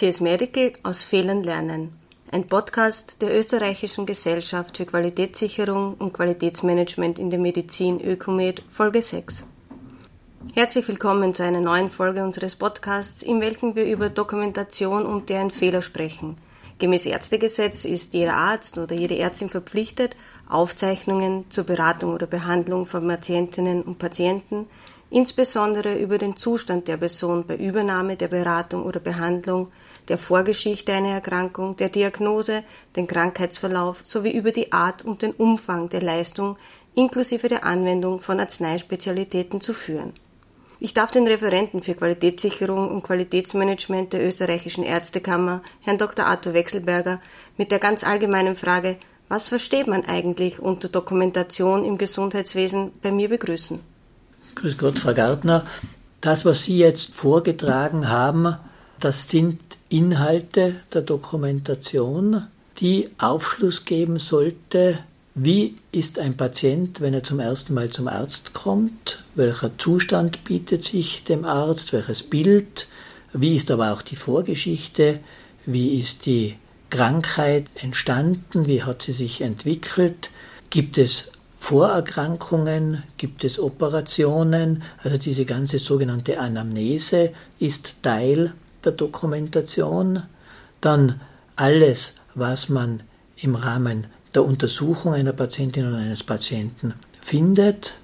CS Medical aus Fehlern lernen. Ein Podcast der Österreichischen Gesellschaft für Qualitätssicherung und Qualitätsmanagement in der Medizin Ökomed Folge 6. Herzlich willkommen zu einer neuen Folge unseres Podcasts, in welchem wir über Dokumentation und deren Fehler sprechen. Gemäß Ärztegesetz ist jeder Arzt oder jede Ärztin verpflichtet, Aufzeichnungen zur Beratung oder Behandlung von Patientinnen und Patienten insbesondere über den Zustand der Person bei Übernahme der Beratung oder Behandlung, der Vorgeschichte einer Erkrankung, der Diagnose, den Krankheitsverlauf sowie über die Art und den Umfang der Leistung inklusive der Anwendung von Arzneispezialitäten zu führen. Ich darf den Referenten für Qualitätssicherung und Qualitätsmanagement der österreichischen Ärztekammer, Herrn Dr. Arthur Wechselberger, mit der ganz allgemeinen Frage, was versteht man eigentlich unter Dokumentation im Gesundheitswesen, bei mir begrüßen. Grüß Gott, Frau Gartner. Das, was Sie jetzt vorgetragen haben, das sind Inhalte der Dokumentation, die Aufschluss geben sollte, wie ist ein Patient, wenn er zum ersten Mal zum Arzt kommt, welcher Zustand bietet sich dem Arzt, welches Bild, wie ist aber auch die Vorgeschichte, wie ist die Krankheit entstanden, wie hat sie sich entwickelt, gibt es Vorerkrankungen, gibt es Operationen, also diese ganze sogenannte Anamnese ist Teil der Dokumentation. Dann alles, was man im Rahmen der Untersuchung einer Patientin oder eines Patienten findet,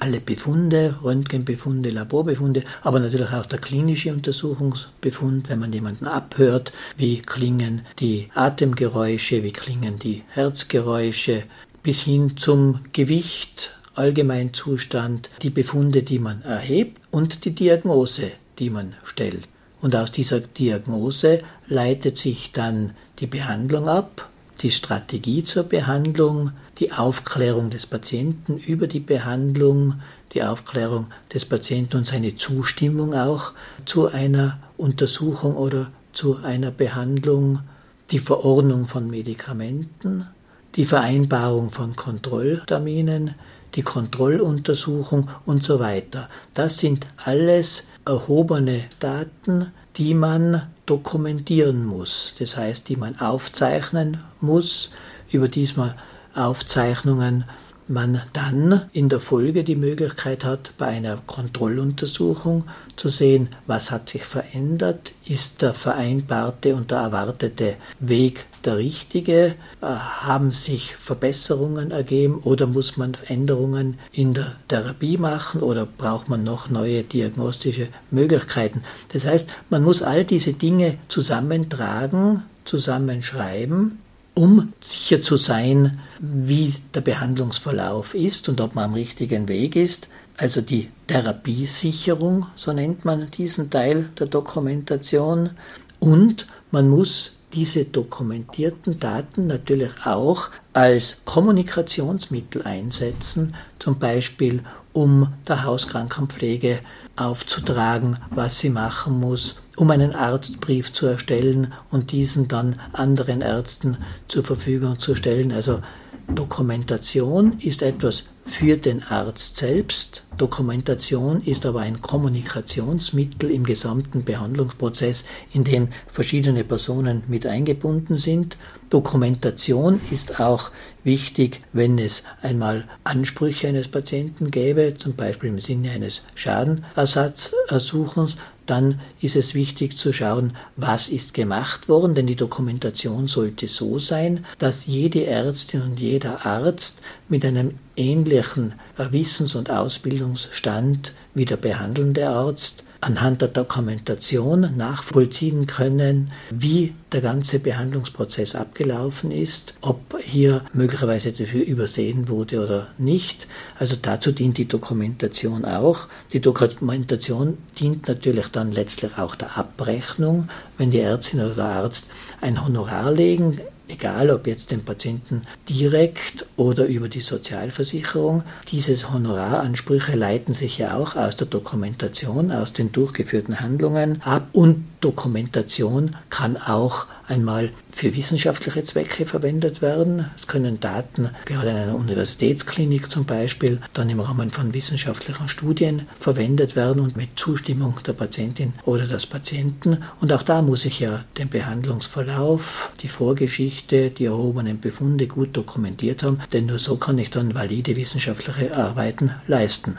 alle Befunde, Röntgenbefunde, Laborbefunde, aber natürlich auch der klinische Untersuchungsbefund, wenn man jemanden abhört, wie klingen die Atemgeräusche, wie klingen die Herzgeräusche, bis hin zum Gewicht, Allgemeinzustand, die Befunde, die man erhebt und die Diagnose, die man stellt. Und aus dieser Diagnose leitet sich dann die Behandlung ab, die Strategie zur Behandlung, die Aufklärung des Patienten über die Behandlung, die Aufklärung des Patienten und seine Zustimmung auch zu einer Untersuchung oder zu einer Behandlung, die Verordnung von Medikamenten, die Vereinbarung von Kontrollterminen, die Kontrolluntersuchung und so weiter. Das sind alles erhobene Daten, die man dokumentieren muss, das heißt, die man aufzeichnen muss, über diese Aufzeichnungen man dann in der Folge die Möglichkeit hat, bei einer Kontrolluntersuchung zu sehen, was hat sich verändert, ist der vereinbarte und der erwartete Weg der richtige, äh, haben sich Verbesserungen ergeben oder muss man Änderungen in der Therapie machen oder braucht man noch neue diagnostische Möglichkeiten. Das heißt, man muss all diese Dinge zusammentragen, zusammenschreiben um sicher zu sein, wie der Behandlungsverlauf ist und ob man am richtigen Weg ist. Also die Therapiesicherung, so nennt man diesen Teil der Dokumentation. Und man muss diese dokumentierten Daten natürlich auch als Kommunikationsmittel einsetzen, zum Beispiel um der Hauskrankenpflege aufzutragen, was sie machen muss, um einen Arztbrief zu erstellen und diesen dann anderen Ärzten zur Verfügung zu stellen. Also Dokumentation ist etwas für den Arzt selbst. Dokumentation ist aber ein Kommunikationsmittel im gesamten Behandlungsprozess, in dem verschiedene Personen mit eingebunden sind. Dokumentation ist auch wichtig, wenn es einmal Ansprüche eines Patienten gäbe, zum Beispiel im Sinne eines Schadenersatzersuchens, dann ist es wichtig zu schauen, was ist gemacht worden, denn die Dokumentation sollte so sein, dass jede Ärztin und jeder Arzt mit einem ähnlichen Wissens- und Ausbildungsstand wie der behandelnde Arzt anhand der Dokumentation nachvollziehen können, wie der ganze Behandlungsprozess abgelaufen ist, ob hier möglicherweise dafür übersehen wurde oder nicht. Also dazu dient die Dokumentation auch. Die Dokumentation dient natürlich dann letztlich auch der Abrechnung, wenn die Ärztin oder der Arzt ein Honorar legen egal ob jetzt den Patienten direkt oder über die Sozialversicherung. Diese Honoraransprüche leiten sich ja auch aus der Dokumentation, aus den durchgeführten Handlungen ab und Dokumentation kann auch einmal für wissenschaftliche Zwecke verwendet werden. Es können Daten, gerade in einer Universitätsklinik zum Beispiel, dann im Rahmen von wissenschaftlichen Studien verwendet werden und mit Zustimmung der Patientin oder des Patienten. Und auch da muss ich ja den Behandlungsverlauf, die Vorgeschichte, die erhobenen Befunde gut dokumentiert haben, denn nur so kann ich dann valide wissenschaftliche Arbeiten leisten.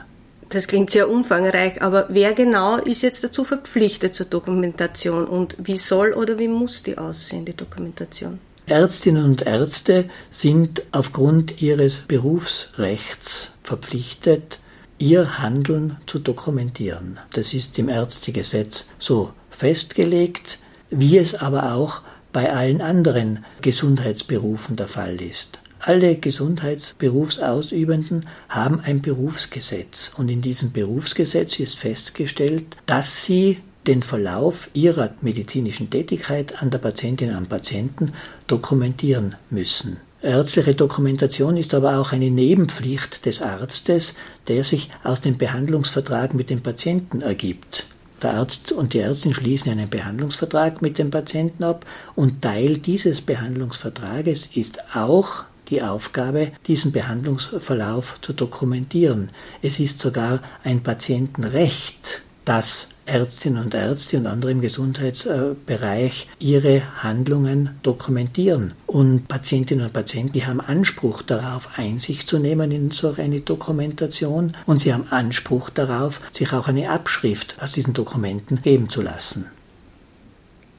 Das klingt sehr umfangreich, aber wer genau ist jetzt dazu verpflichtet zur Dokumentation und wie soll oder wie muss die aussehen, die Dokumentation? Ärztinnen und Ärzte sind aufgrund ihres Berufsrechts verpflichtet, ihr Handeln zu dokumentieren. Das ist im Ärztegesetz so festgelegt, wie es aber auch bei allen anderen Gesundheitsberufen der Fall ist. Alle Gesundheitsberufsausübenden haben ein Berufsgesetz und in diesem Berufsgesetz ist festgestellt, dass sie den Verlauf ihrer medizinischen Tätigkeit an der Patientin, am Patienten dokumentieren müssen. Ärztliche Dokumentation ist aber auch eine Nebenpflicht des Arztes, der sich aus dem Behandlungsvertrag mit dem Patienten ergibt. Der Arzt und die Ärztin schließen einen Behandlungsvertrag mit dem Patienten ab und Teil dieses Behandlungsvertrages ist auch die Aufgabe, diesen Behandlungsverlauf zu dokumentieren. Es ist sogar ein Patientenrecht, dass Ärztinnen und Ärzte und andere im Gesundheitsbereich ihre Handlungen dokumentieren. Und Patientinnen und Patienten, die haben Anspruch darauf, Einsicht zu nehmen in so eine Dokumentation und sie haben Anspruch darauf, sich auch eine Abschrift aus diesen Dokumenten geben zu lassen.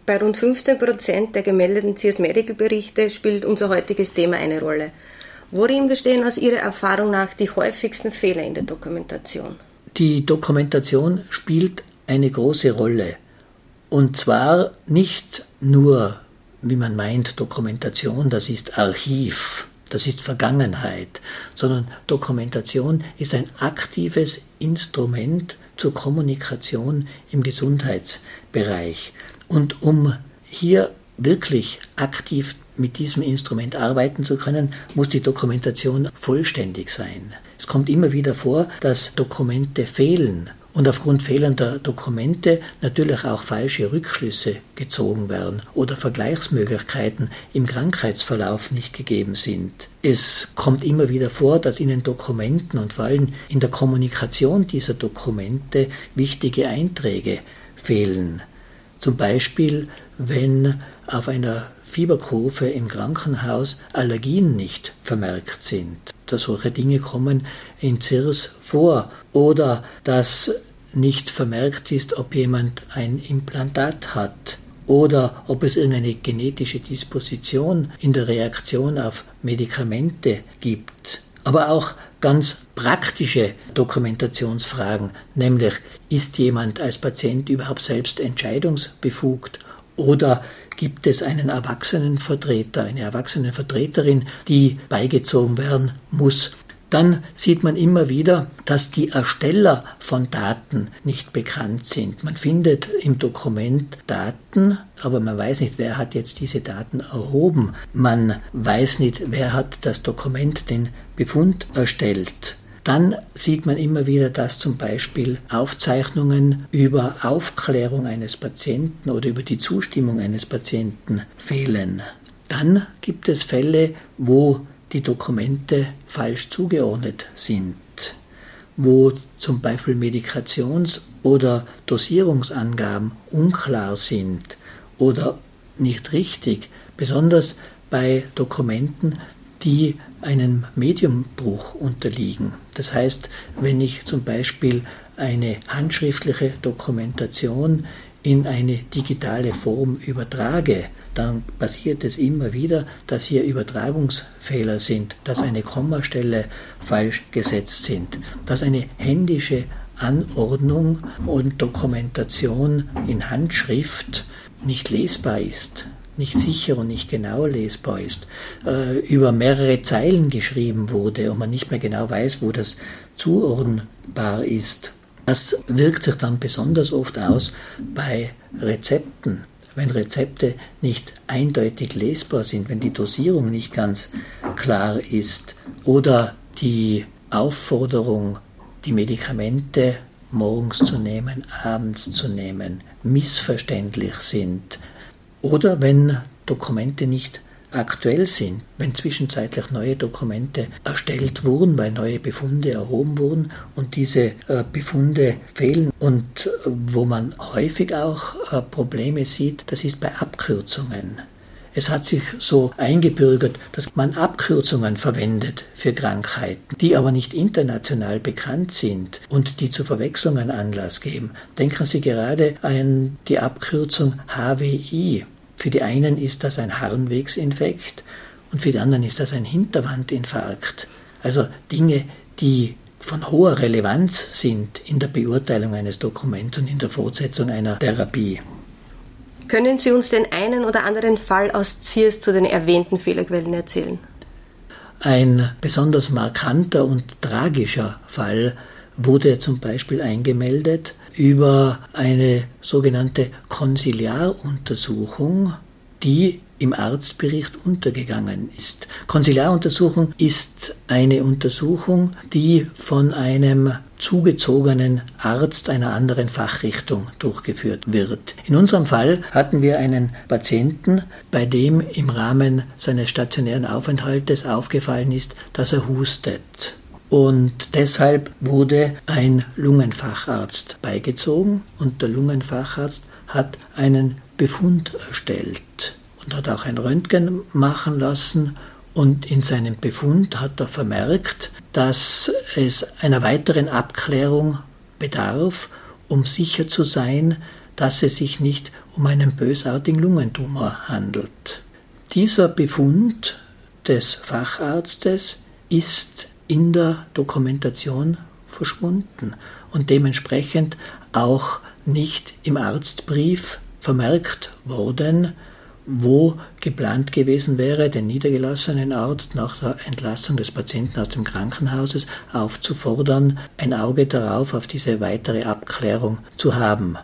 Bei rund 15 Prozent der gemeldeten CS-Medical-Berichte spielt unser heutiges Thema eine Rolle. Worin bestehen aus Ihrer Erfahrung nach die häufigsten Fehler in der Dokumentation? Die Dokumentation spielt eine große Rolle. Und zwar nicht nur, wie man meint, Dokumentation, das ist Archiv, das ist Vergangenheit, sondern Dokumentation ist ein aktives Instrument zur Kommunikation im Gesundheitsbereich. Und um hier wirklich aktiv mit diesem Instrument arbeiten zu können, muss die Dokumentation vollständig sein. Es kommt immer wieder vor, dass Dokumente fehlen und aufgrund fehlender Dokumente natürlich auch falsche Rückschlüsse gezogen werden oder Vergleichsmöglichkeiten im Krankheitsverlauf nicht gegeben sind. Es kommt immer wieder vor, dass in den Dokumenten und vor allem in der Kommunikation dieser Dokumente wichtige Einträge fehlen. Zum Beispiel, wenn auf einer Fieberkurve im Krankenhaus Allergien nicht vermerkt sind. Dass solche Dinge kommen in CIRS vor. Oder dass nicht vermerkt ist, ob jemand ein Implantat hat oder ob es irgendeine genetische Disposition in der Reaktion auf Medikamente gibt. Aber auch ganz praktische Dokumentationsfragen, nämlich ist jemand als Patient überhaupt selbst entscheidungsbefugt oder gibt es einen Erwachsenenvertreter, eine Erwachsenenvertreterin, die beigezogen werden muss dann sieht man immer wieder, dass die Ersteller von Daten nicht bekannt sind. Man findet im Dokument Daten, aber man weiß nicht, wer hat jetzt diese Daten erhoben. Man weiß nicht, wer hat das Dokument, den Befund erstellt. Dann sieht man immer wieder, dass zum Beispiel Aufzeichnungen über Aufklärung eines Patienten oder über die Zustimmung eines Patienten fehlen. Dann gibt es Fälle, wo die Dokumente falsch zugeordnet sind, wo zum Beispiel Medikations- oder Dosierungsangaben unklar sind oder nicht richtig, besonders bei Dokumenten, die einem Mediumbruch unterliegen. Das heißt, wenn ich zum Beispiel eine handschriftliche Dokumentation in eine digitale Form übertrage, dann passiert es immer wieder, dass hier Übertragungsfehler sind, dass eine Kommastelle falsch gesetzt sind, dass eine händische Anordnung und Dokumentation in Handschrift nicht lesbar ist, nicht sicher und nicht genau lesbar ist, äh, über mehrere Zeilen geschrieben wurde und man nicht mehr genau weiß, wo das zuordnbar ist. Das wirkt sich dann besonders oft aus bei Rezepten wenn Rezepte nicht eindeutig lesbar sind, wenn die Dosierung nicht ganz klar ist oder die Aufforderung, die Medikamente morgens zu nehmen, abends zu nehmen, missverständlich sind oder wenn Dokumente nicht aktuell sind, wenn zwischenzeitlich neue Dokumente erstellt wurden, weil neue Befunde erhoben wurden und diese äh, Befunde fehlen und äh, wo man häufig auch äh, Probleme sieht, das ist bei Abkürzungen. Es hat sich so eingebürgert, dass man Abkürzungen verwendet für Krankheiten, die aber nicht international bekannt sind und die zu Verwechslungen Anlass geben. Denken Sie gerade an die Abkürzung HWI. Für die einen ist das ein Harnwegsinfekt und für die anderen ist das ein Hinterwandinfarkt. Also Dinge, die von hoher Relevanz sind in der Beurteilung eines Dokuments und in der Fortsetzung einer Therapie. Können Sie uns den einen oder anderen Fall aus Ziers zu den erwähnten Fehlerquellen erzählen? Ein besonders markanter und tragischer Fall wurde zum Beispiel eingemeldet über eine sogenannte Konsiliaruntersuchung, die im Arztbericht untergegangen ist. Konsiliaruntersuchung ist eine Untersuchung, die von einem zugezogenen Arzt einer anderen Fachrichtung durchgeführt wird. In unserem Fall hatten wir einen Patienten, bei dem im Rahmen seines stationären Aufenthaltes aufgefallen ist, dass er hustet. Und deshalb wurde ein Lungenfacharzt beigezogen und der Lungenfacharzt hat einen Befund erstellt und hat auch ein Röntgen machen lassen und in seinem Befund hat er vermerkt, dass es einer weiteren Abklärung bedarf, um sicher zu sein, dass es sich nicht um einen bösartigen Lungentumor handelt. Dieser Befund des Facharztes ist in der Dokumentation verschwunden und dementsprechend auch nicht im Arztbrief vermerkt worden, wo geplant gewesen wäre, den niedergelassenen Arzt nach der Entlassung des Patienten aus dem Krankenhauses aufzufordern, ein Auge darauf auf diese weitere Abklärung zu haben.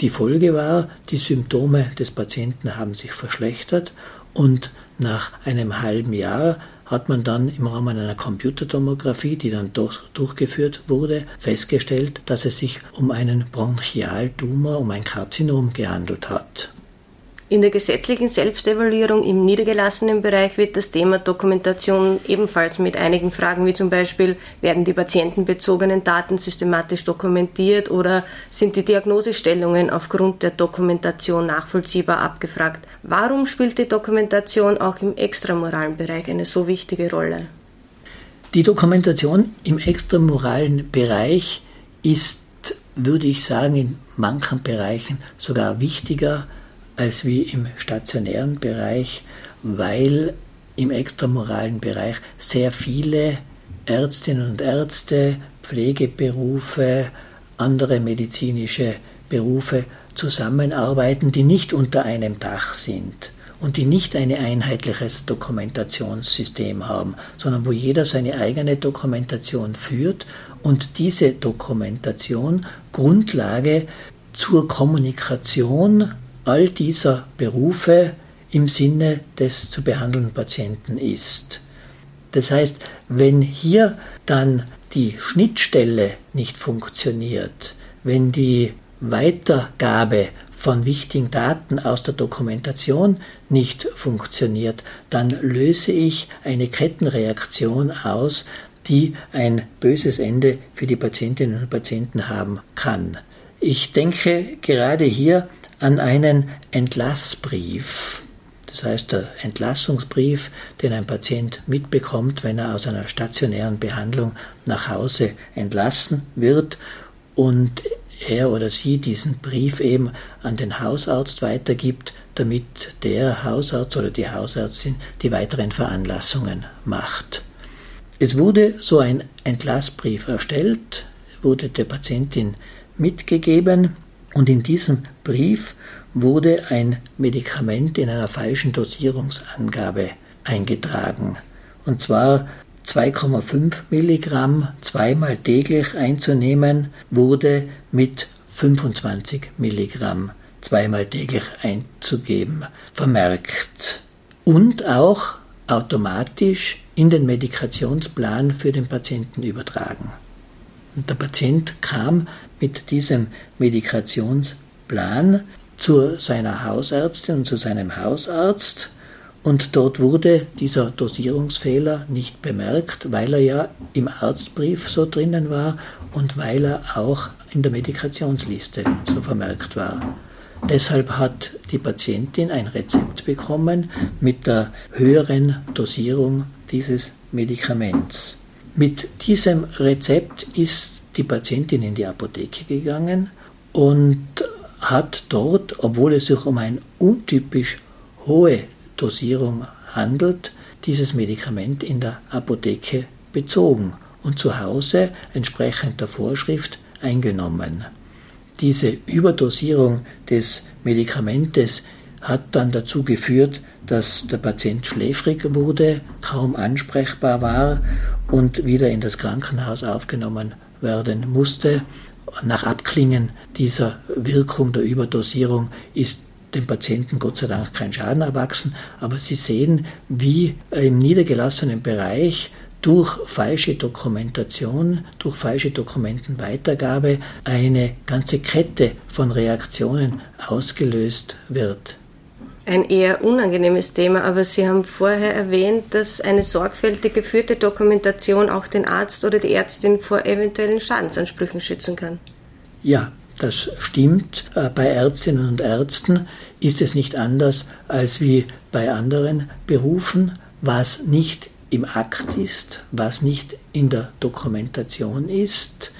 Die Folge war, die Symptome des Patienten haben sich verschlechtert und nach einem halben Jahr hat man dann im Rahmen einer Computertomographie, die dann durch, durchgeführt wurde, festgestellt, dass es sich um einen Bronchialtumor, um ein Karzinom gehandelt hat. In der gesetzlichen Selbstevaluierung im niedergelassenen Bereich wird das Thema Dokumentation ebenfalls mit einigen Fragen wie zum Beispiel, werden die patientenbezogenen Daten systematisch dokumentiert oder sind die Diagnosestellungen aufgrund der Dokumentation nachvollziehbar abgefragt? Warum spielt die Dokumentation auch im extramoralen Bereich eine so wichtige Rolle? Die Dokumentation im extramoralen Bereich ist, würde ich sagen, in manchen Bereichen sogar wichtiger als wie im stationären Bereich, weil im extramoralen Bereich sehr viele Ärztinnen und Ärzte, Pflegeberufe, andere medizinische Berufe zusammenarbeiten, die nicht unter einem Dach sind und die nicht ein einheitliches Dokumentationssystem haben, sondern wo jeder seine eigene Dokumentation führt und diese Dokumentation Grundlage zur Kommunikation all dieser Berufe im Sinne des zu behandelnden Patienten ist. Das heißt, wenn hier dann die Schnittstelle nicht funktioniert, wenn die Weitergabe von wichtigen Daten aus der Dokumentation nicht funktioniert, dann löse ich eine Kettenreaktion aus, die ein böses Ende für die Patientinnen und Patienten haben kann. Ich denke gerade hier an einen Entlassbrief. Das heißt, der Entlassungsbrief, den ein Patient mitbekommt, wenn er aus einer stationären Behandlung nach Hause entlassen wird und er oder sie diesen Brief eben an den Hausarzt weitergibt, damit der Hausarzt oder die Hausärztin die weiteren Veranlassungen macht. Es wurde so ein Entlassbrief erstellt, wurde der Patientin mitgegeben und in diesem Brief wurde ein Medikament in einer falschen Dosierungsangabe eingetragen. Und zwar 2,5 Milligramm zweimal täglich einzunehmen, wurde mit 25 Milligramm zweimal täglich einzugeben vermerkt. Und auch automatisch in den Medikationsplan für den Patienten übertragen. Und der Patient kam mit diesem Medikationsplan zu seiner Hausärztin und zu seinem Hausarzt und dort wurde dieser Dosierungsfehler nicht bemerkt, weil er ja im Arztbrief so drinnen war und weil er auch in der Medikationsliste so vermerkt war. Deshalb hat die Patientin ein Rezept bekommen mit der höheren Dosierung dieses Medikaments. Mit diesem Rezept ist die Patientin in die Apotheke gegangen und hat dort, obwohl es sich um eine untypisch hohe Dosierung handelt, dieses Medikament in der Apotheke bezogen und zu Hause entsprechend der Vorschrift eingenommen. Diese Überdosierung des Medikamentes hat dann dazu geführt, dass der Patient schläfrig wurde, kaum ansprechbar war und wieder in das Krankenhaus aufgenommen werden musste. Nach Abklingen dieser Wirkung der Überdosierung ist dem Patienten Gott sei Dank kein Schaden erwachsen, aber Sie sehen, wie im niedergelassenen Bereich durch falsche Dokumentation, durch falsche Dokumentenweitergabe eine ganze Kette von Reaktionen ausgelöst wird. Ein eher unangenehmes Thema, aber Sie haben vorher erwähnt, dass eine sorgfältig geführte Dokumentation auch den Arzt oder die Ärztin vor eventuellen Schadensansprüchen schützen kann. Ja, das stimmt. Äh, bei Ärztinnen und Ärzten ist es nicht anders als wie bei anderen Berufen, was nicht im Akt ist, was nicht in der Dokumentation ist,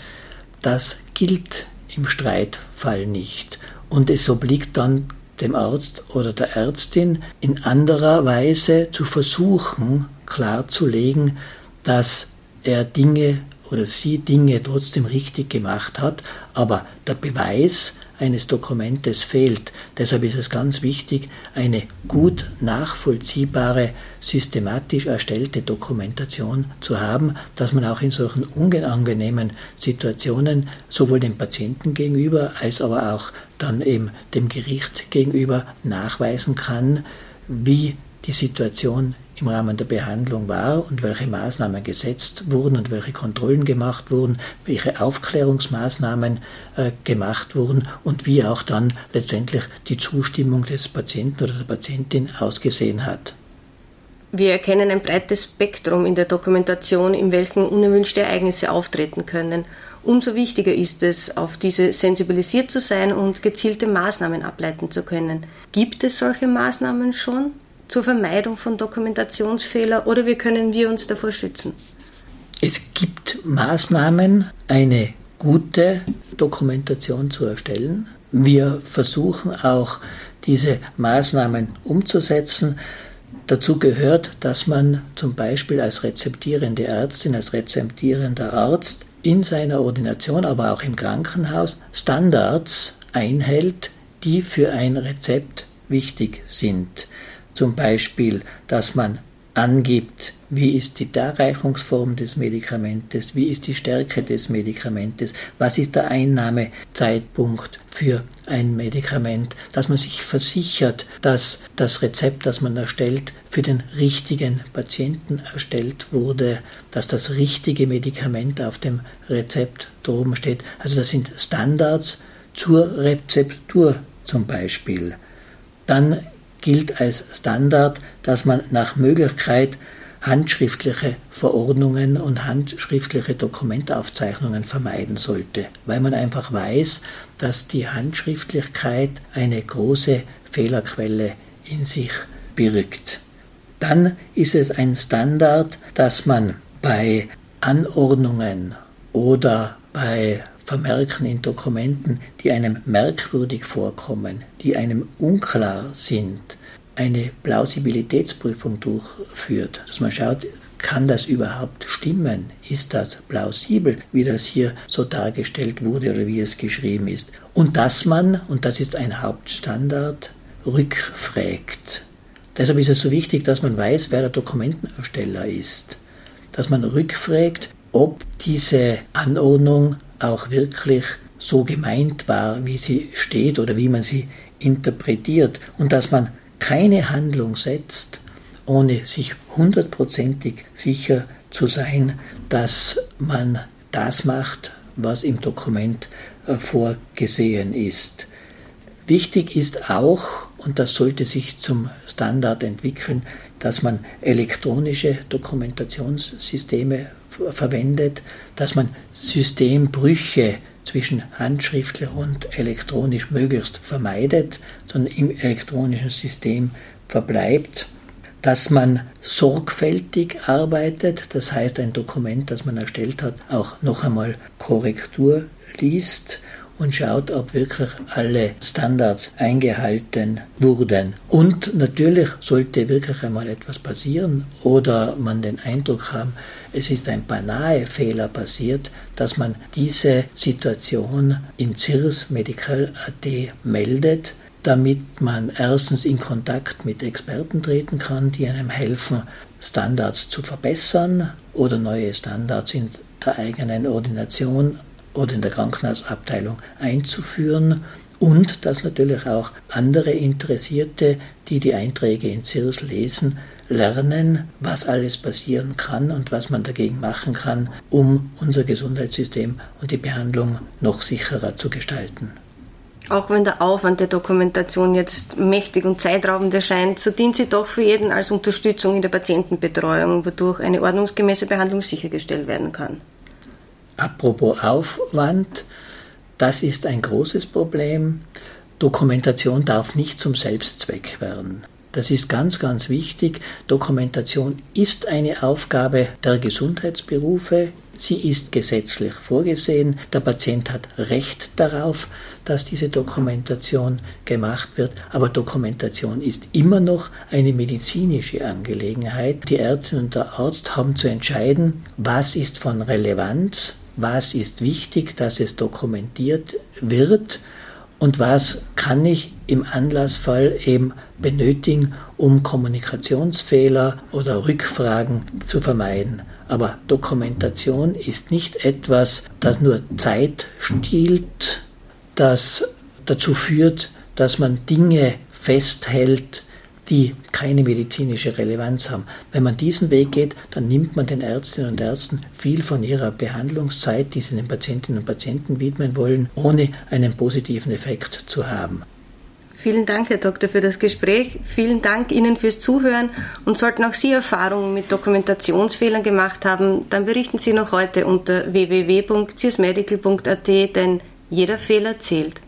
das gilt im Streitfall nicht. Und es obliegt dann dem Arzt oder der Ärztin in anderer Weise zu versuchen, klarzulegen, dass er Dinge oder sie Dinge trotzdem richtig gemacht hat, aber der Beweis eines Dokumentes fehlt. Deshalb ist es ganz wichtig, eine gut nachvollziehbare, systematisch erstellte Dokumentation zu haben, dass man auch in solchen unangenehmen Situationen sowohl dem Patienten gegenüber als aber auch dann eben dem Gericht gegenüber nachweisen kann, wie die Situation im Rahmen der Behandlung war und welche Maßnahmen gesetzt wurden und welche Kontrollen gemacht wurden, welche Aufklärungsmaßnahmen äh, gemacht wurden und wie auch dann letztendlich die Zustimmung des Patienten oder der Patientin ausgesehen hat. Wir erkennen ein breites Spektrum in der Dokumentation, in welchem unerwünschte Ereignisse auftreten können. Umso wichtiger ist es, auf diese sensibilisiert zu sein und gezielte Maßnahmen ableiten zu können. Gibt es solche Maßnahmen schon? Zur Vermeidung von Dokumentationsfehler oder wie können wir uns davor schützen? Es gibt Maßnahmen, eine gute Dokumentation zu erstellen. Wir versuchen auch diese Maßnahmen umzusetzen. Dazu gehört, dass man zum Beispiel als rezeptierende Ärztin, als rezeptierender Arzt in seiner Ordination, aber auch im Krankenhaus Standards einhält, die für ein Rezept wichtig sind. Zum Beispiel, dass man angibt, wie ist die Darreichungsform des Medikamentes, wie ist die Stärke des Medikamentes, was ist der Einnahmezeitpunkt für ein Medikament, dass man sich versichert, dass das Rezept, das man erstellt, für den richtigen Patienten erstellt wurde, dass das richtige Medikament auf dem Rezept droben steht. Also das sind Standards zur Rezeptur zum Beispiel. Dann gilt als Standard, dass man nach Möglichkeit handschriftliche Verordnungen und handschriftliche Dokumentaufzeichnungen vermeiden sollte, weil man einfach weiß, dass die Handschriftlichkeit eine große Fehlerquelle in sich birgt. Dann ist es ein Standard, dass man bei Anordnungen oder bei Vermerken in Dokumenten, die einem merkwürdig vorkommen, die einem unklar sind, eine Plausibilitätsprüfung durchführt, dass man schaut, kann das überhaupt stimmen? Ist das plausibel, wie das hier so dargestellt wurde oder wie es geschrieben ist? Und dass man, und das ist ein Hauptstandard, rückfragt. Deshalb ist es so wichtig, dass man weiß, wer der Dokumentenersteller ist. Dass man rückfragt, ob diese Anordnung auch wirklich so gemeint war, wie sie steht oder wie man sie interpretiert und dass man keine Handlung setzt, ohne sich hundertprozentig sicher zu sein, dass man das macht, was im Dokument äh, vorgesehen ist. Wichtig ist auch, und das sollte sich zum Standard entwickeln, dass man elektronische Dokumentationssysteme verwendet, dass man Systembrüche zwischen handschriftlich und elektronisch möglichst vermeidet, sondern im elektronischen System verbleibt, dass man sorgfältig arbeitet, das heißt ein Dokument, das man erstellt hat, auch noch einmal Korrektur liest und schaut, ob wirklich alle Standards eingehalten wurden. Und natürlich sollte wirklich einmal etwas passieren oder man den Eindruck haben, es ist ein beinahe Fehler passiert, dass man diese Situation in CIRS Medical AT meldet, damit man erstens in Kontakt mit Experten treten kann, die einem helfen, Standards zu verbessern oder neue Standards in der eigenen Ordination oder in der Krankenhausabteilung einzuführen und dass natürlich auch andere Interessierte, die die Einträge in CIRS lesen, lernen, was alles passieren kann und was man dagegen machen kann, um unser Gesundheitssystem und die Behandlung noch sicherer zu gestalten. Auch wenn der Aufwand der Dokumentation jetzt mächtig und zeitraubend erscheint, so dient sie doch für jeden als Unterstützung in der Patientenbetreuung, wodurch eine ordnungsgemäße Behandlung sichergestellt werden kann. Apropos Aufwand, das ist ein großes Problem. Dokumentation darf nicht zum Selbstzweck werden. Das ist ganz, ganz wichtig. Dokumentation ist eine Aufgabe der Gesundheitsberufe. Sie ist gesetzlich vorgesehen. Der Patient hat Recht darauf, dass diese Dokumentation gemacht wird. Aber Dokumentation ist immer noch eine medizinische Angelegenheit. Die Ärztin und der Arzt haben zu entscheiden, was ist von Relevanz was ist wichtig, dass es dokumentiert wird und was kann ich im Anlassfall eben benötigen, um Kommunikationsfehler oder Rückfragen zu vermeiden. Aber Dokumentation ist nicht etwas, das nur Zeit stiehlt, das dazu führt, dass man Dinge festhält, die keine medizinische Relevanz haben. Wenn man diesen Weg geht, dann nimmt man den Ärztinnen und Ärzten viel von ihrer Behandlungszeit, die sie den Patientinnen und Patienten widmen wollen, ohne einen positiven Effekt zu haben. Vielen Dank, Herr Doktor, für das Gespräch. Vielen Dank Ihnen fürs Zuhören. Und sollten auch Sie Erfahrungen mit Dokumentationsfehlern gemacht haben, dann berichten Sie noch heute unter www.ciusmedical.at, denn jeder Fehler zählt.